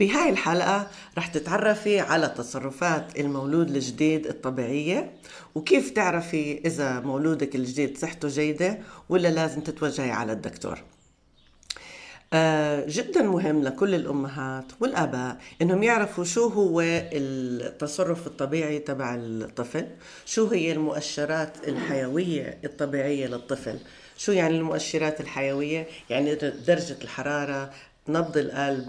بهاي الحلقة رح تتعرفي على تصرفات المولود الجديد الطبيعية وكيف تعرفي إذا مولودك الجديد صحته جيدة ولا لازم تتوجهي على الدكتور. آه جدا مهم لكل الأمهات والآباء إنهم يعرفوا شو هو التصرف الطبيعي تبع الطفل شو هي المؤشرات الحيوية الطبيعية للطفل. شو يعني المؤشرات الحيوية؟ يعني درجة الحرارة نبض القلب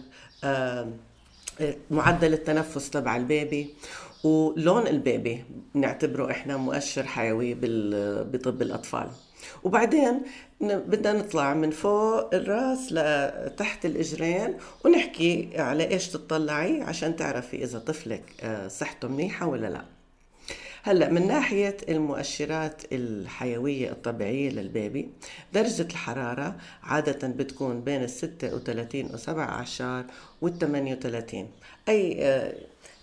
معدل التنفس تبع البيبي. ولون البيبي نعتبره إحنا مؤشر حيوي بطب الأطفال. وبعدين بدنا نطلع من فوق الراس لتحت الإجرين ونحكي على إيش تطلعي عشان تعرفي إذا طفلك آه، صحته منيحة ولا لا. هلا من ناحية المؤشرات الحيوية الطبيعية للبيبي درجة الحرارة عادة بتكون بين ال 36 و 17 وال 38 أي آه،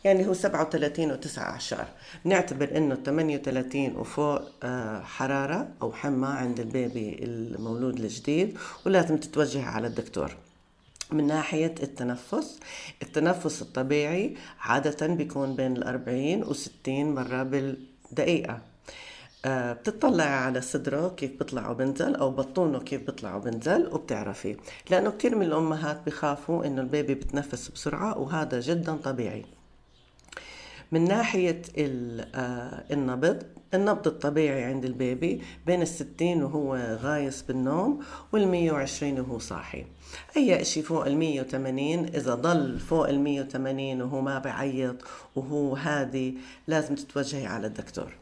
يعني هو 37 و 19 نعتبر إنه 38 وفوق آه، حرارة أو حمى عند البيبي المولود الجديد ولازم تتوجه على الدكتور. من ناحية التنفس. التنفس الطبيعي عادة بيكون بين الأربعين وستين مرة بالدقيقة. آه، بتطلعي على صدره كيف بيطلع وبنزل أو بطونه كيف بيطلع وبنزل وبتعرفي لأنه كثير من الأمهات بخافوا إنه البيبي بتنفس بسرعة وهذا جدا طبيعي. من ناحية آه، النبض النبض الطبيعي عند البيبي بين الستين وهو غايص بالنوم والمية وعشرين وهو صاحي. أي شيء فوق المية وثمانين إذا ضل فوق المية وثمانين وهو ما بعيط وهو هادي لازم تتوجهي على الدكتور.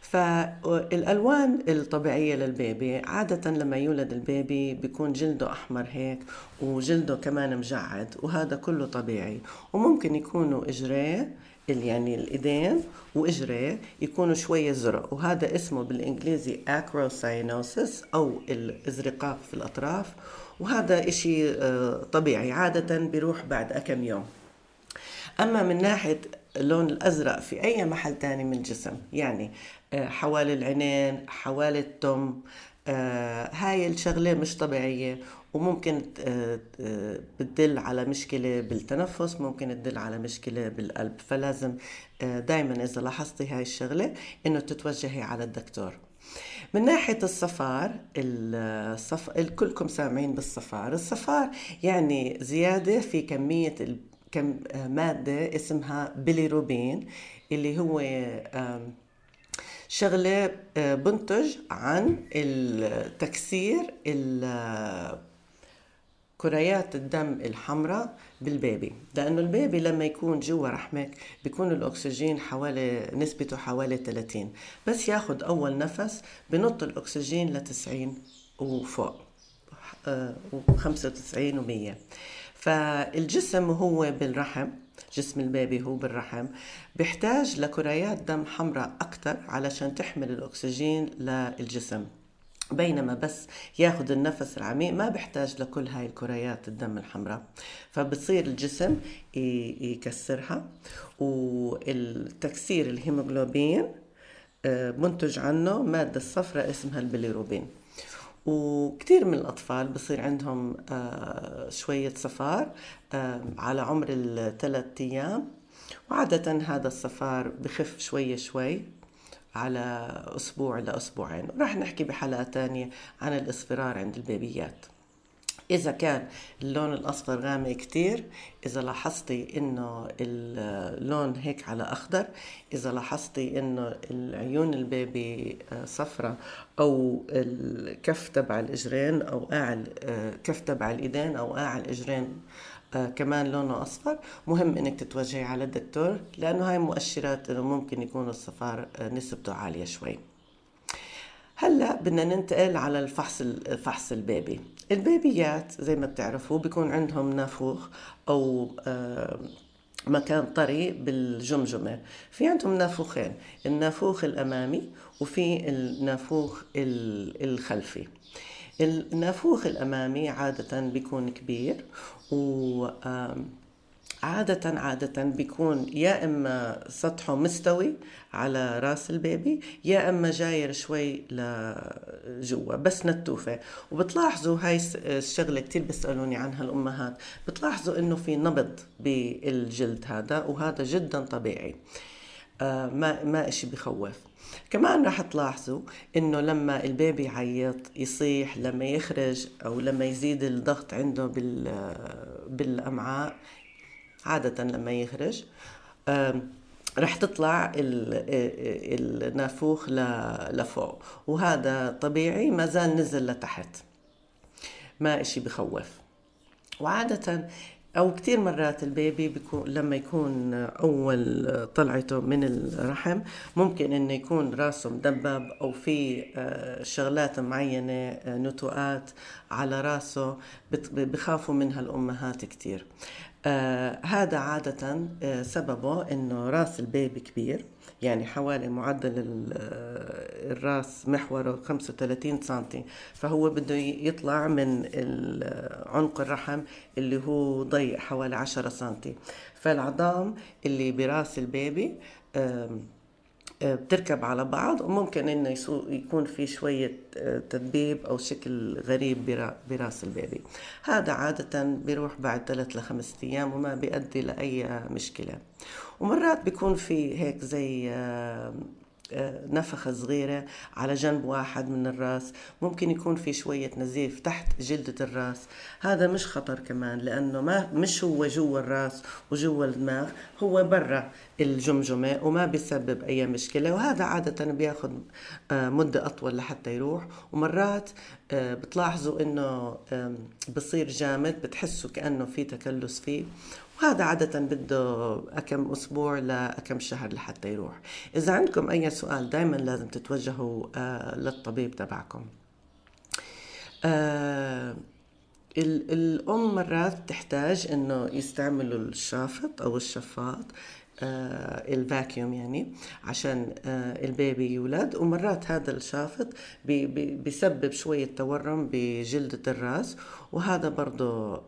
فالألوان الطبيعية للبيبي عادة لما يولد البيبي بيكون جلده أحمر هيك وجلده كمان مجعد وهذا كله طبيعي. وممكن يكونوا إجريه يعني الإيدين واجريه يكونوا شوية زرق وهذا اسمه بالإنجليزي acrocyanosis أو الإزرقاق في الأطراف وهذا إشي آه، طبيعي عادة بيروح بعد كم يوم. أما من ناحية اللون الأزرق في أي محل تاني من الجسم يعني آه، حوالي العينين حوالي التم آه، هاي الشغلة مش طبيعية وممكن بتدل على مشكلة بالتنفس ممكن تدل على مشكلة بالقلب. فلازم آه، دايما إذا لاحظتي هاي الشغلة إنه تتوجهي على الدكتور. من ناحية الصفار الصف... كلكم سامعين بالصفار. الصفار يعني زيادة في كمية كم مادة اسمها بيليروبين اللي هو شغلة آه، بنتج عن تكسير كريات الدم الحمراء بالبيبي لأنه البيبي لما يكون جوا رحمك بيكون الأكسجين حوالي نسبته حوالي 30 بس ياخد أول نفس بنط الأكسجين ل 90 وفوق و 95 و 100 فالجسم هو بالرحم جسم البيبي هو بالرحم بيحتاج لكريات دم حمراء أكثر علشان تحمل الأكسجين للجسم. بينما بس ياخذ النفس العميق ما بيحتاج لكل هاي الكريات الدم الحمراء. فبصير الجسم يكسرها والتكسير الهيموغلوبين آه، منتج عنه مادة صفراء اسمها البيليروبين وكثير من الأطفال بصير عندهم آه، شوية صفار آه، على عمر الثلاث أيام وعادة هذا الصفار بخف شوي شوي. على أسبوع لأسبوعين وراح نحكي بحلقة تانية عن الإصفرار عند البيبيات. إذا كان اللون الأصفر غامق كتير إذا لاحظتي إنه اللون هيك على أخضر إذا لاحظتي إنه العيون البيبي آه، صفرة أو الكف تبع الإجرين أو قاع الكف تبع الإيدين أو قاع الإجرين آه كمان لونه أصفر. مهم إنك تتوجهي على الدكتور لأنه هاي مؤشرات إنه ممكن يكون الصفار آه نسبته عالية شوي. هلأ بدنا ننتقل على الفحص فحص البيبي. البيبيات زي ما بتعرفوا بيكون عندهم نافوخ أو آه، مكان طري بالجمجمة. في عندهم نافوخين النافوخ الأمامي وفي النافوخ الخلفي. النافوخ الأمامي عادة بيكون كبير و عادة عادة بيكون يا إما سطحه مستوي على رأس البيبي يا إما جاير شوي لجوا بس نتوفة. وبتلاحظوا هاي الشغلة كتير بيسألوني عنها الأمهات بتلاحظوا إنه في نبض بالجلد هذا وهذا جدا طبيعي. ما ما إشي بخوف. كمان رح تلاحظوا إنه لما البيبي يعيط يصيح لما يخرج أو لما يزيد الضغط عنده بالأمعاء عادة لما يخرج رح تطلع النافوخ لفوق. وهذا طبيعي ما زال نزل لتحت. ما إشي بخوف. وعادة أو كثير مرات البيبي بيكون لما يكون أول طلعته من الرحم ممكن إنه يكون راسه مدبب أو في آه، شغلات معينة آه، نتوءات على راسه بخافوا منها الأمهات كثير آه هذا عادة آه سببه إنه راس البيبي كبير يعني حوالي معدل آه، الراس محوره 35 سنتي. فهو بده يطلع من عنق الرحم اللي هو ضيق حوالي 10 سنتي. فالعظام اللي براس البيبي آه بتركب على بعض وممكن إنه يكون في شوية آه، تدبيب أو شكل غريب براس البيبي. هذا عادة بيروح بعد ثلاث لخمسة أيام وما بيؤدي لأي مشكلة. ومرات بيكون في هيك زي آه، نفخة صغيرة على جنب واحد من الراس. ممكن يكون في شوية نزيف تحت جلدة الراس. هذا مش خطر كمان لأنه ما مش هو جوا الراس وجوا الدماغ هو برا الجمجمة وما بيسبب أي مشكلة. وهذا عادة بياخد آه، مدة أطول لحتى يروح. ومرات آه، بتلاحظوا إنه بصير جامد بتحسوا كأنه في تكلس فيه. وهذا عادة بده أكم أسبوع لأكم شهر لحتى يروح. إذا عندكم أي سؤال دايما لازم تتوجهوا آه، للطبيب تبعكم. آه، الأم مرات تحتاج إنه يستعملوا الشافط أو الشفاط آه ال vacuum يعني عشان ال baby يولد. ومرات هذا الشافط بي بي بيسبب شوية تورم بجلدة الرأس. وهذا برضه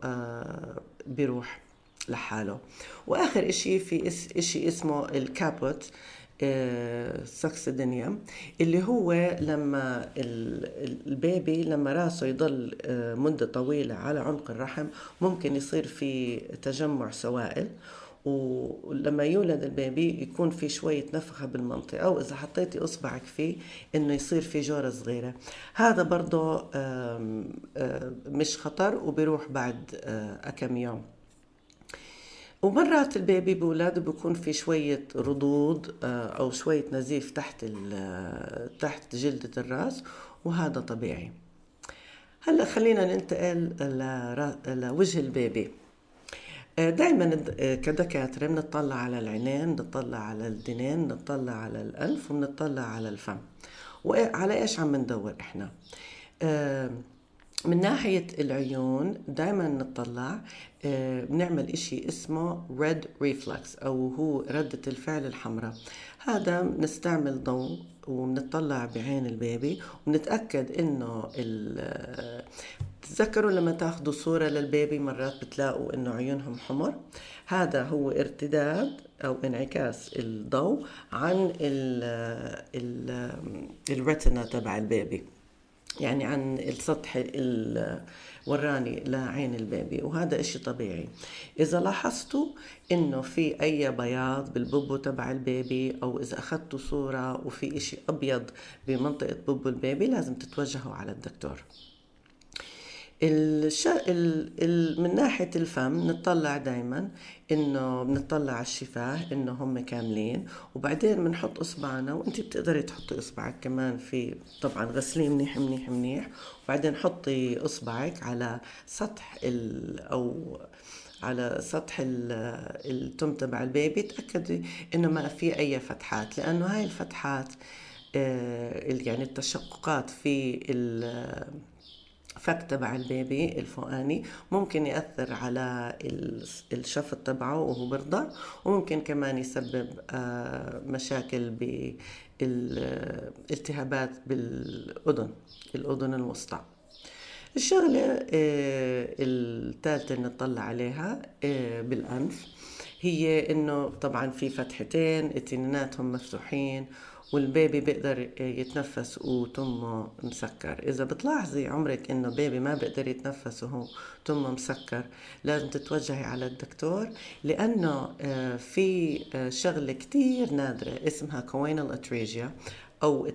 بيروح. لحاله. وآخر إشي في إشي اسمه الكابوت ساكسيدينيوم اللي هو لما البيبي لما راسه يضل آه، مدة طويلة على عنق الرحم ممكن يصير في تجمع سوائل. ولما يولد البيبي يكون في شوية نفخة بالمنطقة أو إذا حطيتي إصبعك فيه إنه يصير في جورة صغيرة. هذا برضه مش خطر وبيروح بعد آه، أكم يوم. ومرات البيبي بولاده بيكون في شوية ردود آه، أو شوية نزيف تحت تحت جلدة الرأس وهذا طبيعي. هلأ خلينا ننتقل لوجه البيبي. آه، دائما آه، كدكاترة بنطلع على العينين بنطلع على الدنين بنطلع على الأنف وبنطلع على الفم. وعلى إيش عم ندور إحنا؟ من ناحية العيون دائما نطلع آه، بنعمل إشي اسمه red reflex أو هو ردة الفعل الحمراء. هذا بنستعمل ضوء وبنطلع بعين البيبي وبنتأكد إنه تتذكروا لما تاخذوا صورة للبيبي مرات بتلاقوا إنه عيونهم حمر؟ هذا هو ارتداد أو انعكاس الضوء عن ال retina تبع ال baby. يعني عن السطح الوراني لعين ال baby وهذا إشي طبيعي. إذا لاحظتوا إنه في أي بياض بالبوبو تبع البيبي أو إذا أخذتوا صورة وفي إشي أبيض بمنطقة بوبو ال baby لازم تتوجهوا على الدكتور. الش... ال... ال... من ناحية الفم نطلع دايما إنه بنطلع على الشفاه إنه هم كاملين وبعدين بنحط إصبعنا وانت بتقدري تحطي إصبعك كمان في طبعا غسليه منيح منيح منيح وبعدين حطي إصبعك على سطح ال... أو على سطح التم تبع البيبي تأكدي إنه ما في أي فتحات لأنه هاي الفتحات آه، يعني التشققات في فك تبع البيبي الفوقاني ممكن يأثر على الشفط تبعه وهو برضع وممكن كمان يسبب آه، مشاكل بالالتهابات بالأذن الأذن الوسطى. الشغلة الثالثة اللي نطلع عليها بالأنف هي إنه طبعا في فتحتين اتنيناتهم مفتوحين والبيبي بيقدر يتنفس وتمه مسكر. إذا بتلاحظي عمرك إنه بيبي ما بيقدر يتنفس وهو تمه مسكر لازم تتوجهي على الدكتور لأنه آه، في آه، شغلة كتير نادرة اسمها كوينال اتريجيا أو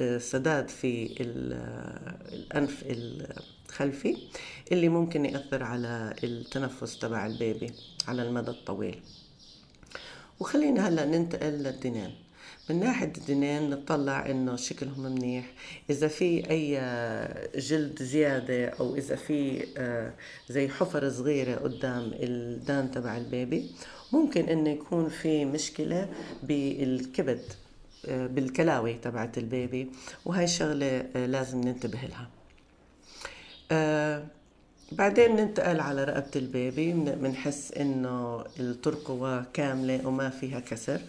السداد في آه، الأنف الخلفي اللي ممكن يأثر على التنفس تبع البيبي على المدى الطويل. وخلينا هلأ ننتقل للدنان. من ناحية الدنان نطلع إنه شكلهم منيح. إذا في أي جلد زيادة أو إذا في آه، زي حفر صغيرة قدام الدان تبع البيبي ممكن إنه يكون في مشكلة بالكبد آه، بالكلاوي تبعت البيبي وهي شغلة آه، لازم ننتبه لها. بعدين ننتقل على رقبة البيبي بنحس إنه الترقوة كاملة وما فيها كسر.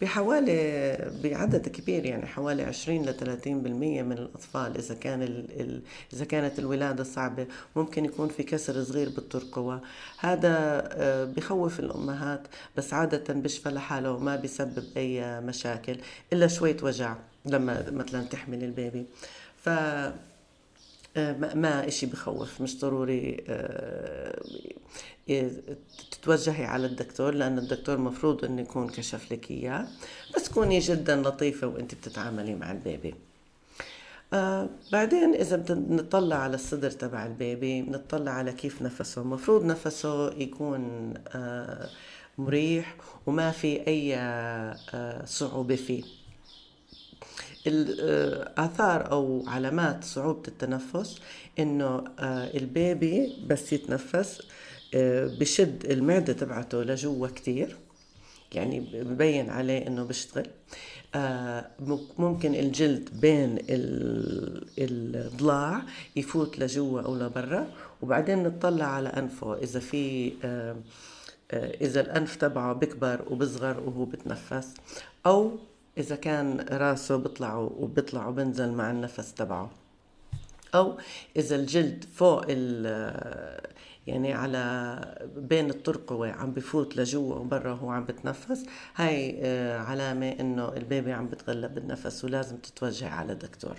بحوالي بعدد كبير يعني حوالي 20 ل 30% من الأطفال إذا كان ال ال إذا كانت الولادة صعبة ممكن يكون في كسر صغير بالترقوه هذا آه، بخوف الأمهات بس عادة بيشفى لحاله وما بيسبب أي مشاكل إلا شوية وجع لما مثلا تحمل البيبي. ف آه، ما إشي بخوف مش ضروري آه، تتوجهي على الدكتور لأن الدكتور مفروض أنه يكون كشف لك إياه بس كوني جدا لطيفة وأنت بتتعاملي مع البيبي. آه بعدين إذا بنطلع على الصدر تبع البيبي بنطلع على كيف نفسه. المفروض نفسه يكون آه مريح وما في أي آه صعوبة فيه. الآثار أو علامات صعوبة التنفس إنه آه، البيبي بس يتنفس آه، بشد المعدة تبعته لجوا كتير يعني ببين عليه إنه بيشتغل آه، ممكن الجلد بين الضلاع يفوت لجوا أو لبرا وبعدين نطلع على أنفه. إذا في إذا الأنف تبعه بكبر وبصغر وهو بتنفس أو إذا كان راسه بيطلع وبيطلع وبنزل مع النفس تبعه. أو إذا الجلد فوق يعني على بين الترقوة عم بفوت لجوا وبرا وهو عم بتنفس. هاي آه، علامة إنه البيبي عم بتغلب بالنفس ولازم تتوجه على دكتور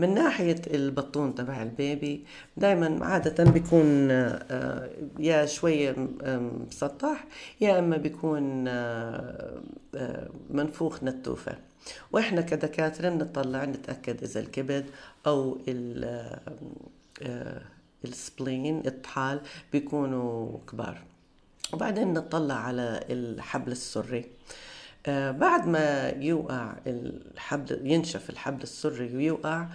من ناحية البطون تبع البيبي دايما عادة بيكون آه، يا شوية مسطح يا إما بيكون آه، آه، منفوخ نتوفة. وإحنا كدكاترة نطلع نتأكد إذا الكبد أو السبلين الطحال بيكونوا كبار. وبعدين نطلع على الحبل السري. آه، بعد ما يوقع الحبل ينشف الحبل السري ويوقع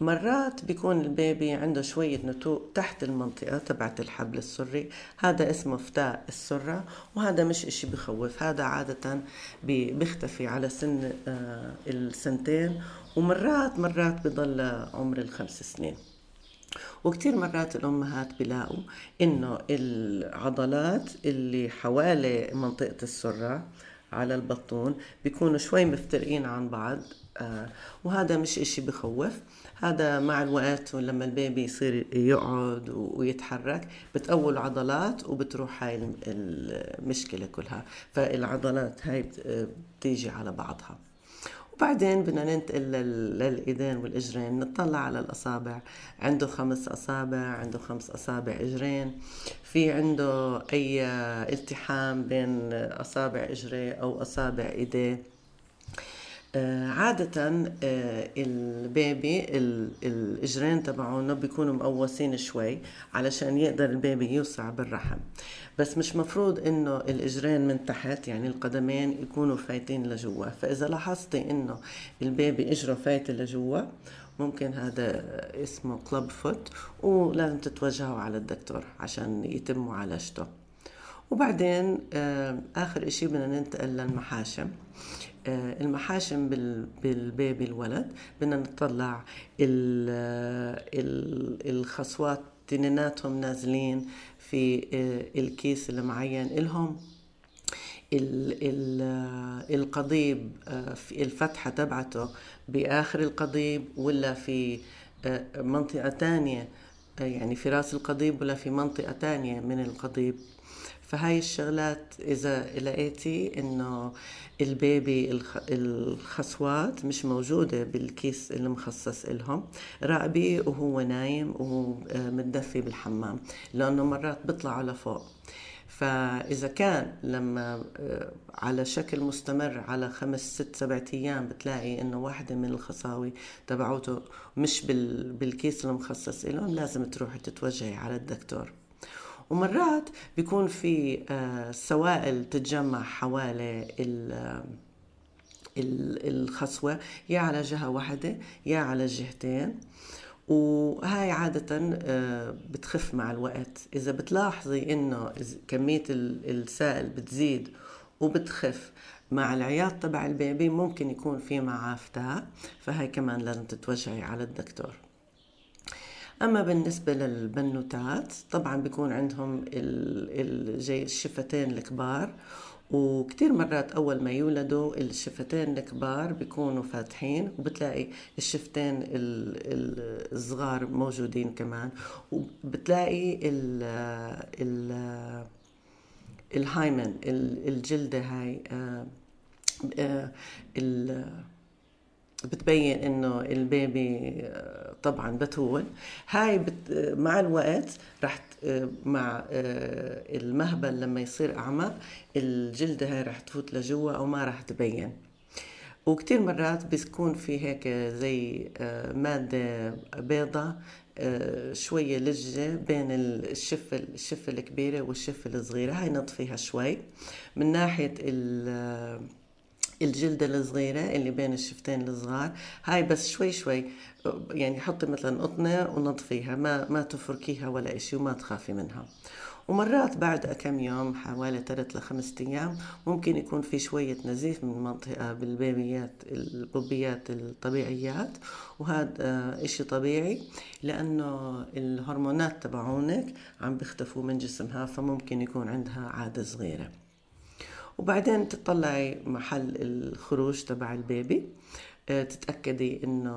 مرات بيكون البيبي عنده شوية نتوء تحت المنطقة تبعت الحبل السري. هذا اسمه فتاء السرة وهذا مش إشي بخوف. هذا عادة بيختفي على سن آه، السنتين ومرات مرات بضل عمر الخمس سنين. وكتير مرات الأمهات بلاقوا إنه العضلات اللي حوالي منطقة السرة على البطون بيكونوا شوي مفترقين عن بعض آه وهذا مش إشي بخوف. هذا مع الوقت ولما البيبي يصير يقعد ويتحرك بتقوي العضلات وبتروح هاي المشكلة كلها. فالعضلات هاي بتيجي على بعضها. وبعدين بدنا ننتقل للإيدين والإجرين نطلع على الأصابع. عنده خمس أصابع عنده خمس أصابع إجرين. في عنده أي التحام بين أصابع اجريه أو أصابع إيديه. آه، عادة آه، البيبي الإجرين تبعونه بيكونوا مقوسين شوي علشان يقدر ال baby يوسع بالرحم. بس مش مفروض إنه الإجرين من تحت يعني القدمين يكونوا فايتين لجوا. فإذا لاحظتي إنه ال baby إجره فايتة لجوا ممكن هذا اسمه club foot ولازم تتوجهوا على الدكتور عشان يتم معالجته وبعدين آه، آخر إشي بدنا ننتقل للمحاشم. آه، المحاشم بالبيبي الولد بدنا نطلع الخصوات تنيناتهم نازلين في آه، الكيس المعين إلهم. القضيب في الفتحة تبعته بآخر القضيب ولا في منطقة تانية يعني في رأس القضيب ولا في منطقة تانية من القضيب. فهاي الشغلات إذا لقيتي إنه البيبي الخصوات مش موجودة بالكيس اللي مخصص إلهم راقبي وهو نايم وهو آه، بالحمام لأنه مرات بيطلعوا لفوق فإذا كان لما آه، على شكل مستمر على خمس ست سبعة أيام بتلاقي إنه واحدة من الخصاوي تبعوته مش بالكيس المخصص لهم لازم تروحي تتوجهي على الدكتور. ومرات بيكون في آه، سوائل تتجمع حوالي الخصوة يا على جهة واحدة يا على الجهتين وهاي عادة آه، بتخف مع الوقت. إذا بتلاحظي إنه كمية السائل بتزيد وبتخف مع العياط تبع البيبي ممكن يكون في معاه فهاي كمان لازم تتوجهي على الدكتور. أما بالنسبة للبنوتات طبعا بيكون عندهم زي الشفتين الكبار وكتير مرات أول ما يولدوا الشفتين الكبار بيكونوا فاتحين وبتلاقي الشفتين الصغار موجودين كمان وبتلاقي ال ال الهايمن الجلدة هاي آه، آه، بتبين إنه البيبي آه، طبعا بتول هاي بت مع الوقت رح مع آه، المهبل لما يصير اعمى الجلدة هاي رح تفوت لجوا أو ما رح تبين. وكتير مرات بيكون في هيك زي آه، مادة بيضة شوية لجة بين الشفة الشفة الكبيرة والشفة الصغيرة. هاي نطفيها شوي. من ناحية الجلدة الصغيرة اللي بين الشفتين الصغار. هاي بس شوي شوي يعني حطي مثلا قطنة ونطفيها ما ما تفركيها ولا إشي وما تخافي منها. ومرات بعد كم يوم حوالي ثلاث لخمسة أيام ممكن يكون في شوية نزيف من منطقة بالبيبيات البوبيات الطبيعيات. وهذا آه، إشي طبيعي لأنه الهرمونات تبعونك عم بيختفوا من جسمها فممكن يكون عندها عادة صغيرة. وبعدين تطلعي محل الخروج تبع البيبي. آه، تتأكدي إنه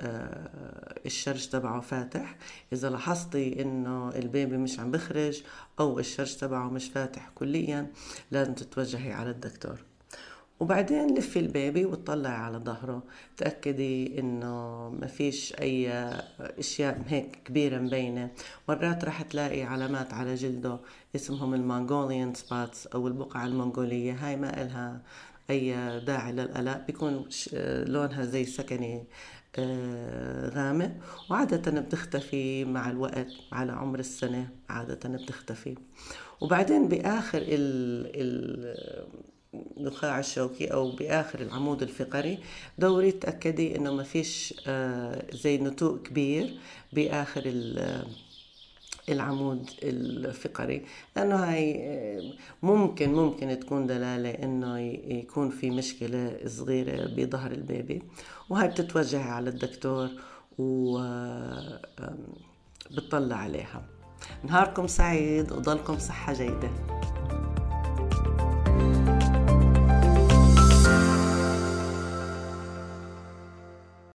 آه، الشرج تبعه فاتح. إذا لاحظتي إنه البيبي مش عم بخرج أو الشرج تبعه مش فاتح كليا لازم تتوجهي على الدكتور. وبعدين لفي البيبي وتطلعي على ظهره. تأكدي إنه ما فيش أي أشياء هيك كبيرة مبينة. مرات راح تلاقي علامات على جلده اسمهم ال Mongolian spots أو البقعة المنغولية. هاي ما إلها أي داعي للقلق. بيكون لونها زي سكني آه، غامق. وعادة بتختفي مع الوقت على عمر السنة عادة بتختفي. وبعدين بآخر ال ال النخاع الشوكي أو بآخر العمود الفقري. دوري تأكدي إنه ما فيش آه، زي نتوء كبير بآخر العمود الفقري. لأنه هاي آه، ممكن ممكن تكون دلالة إنه يكون في مشكلة صغيرة بظهر البيبي. وهاي بتتوجهي على الدكتور و بتطلع عليها. نهاركم سعيد وضلكم صحة جيدة.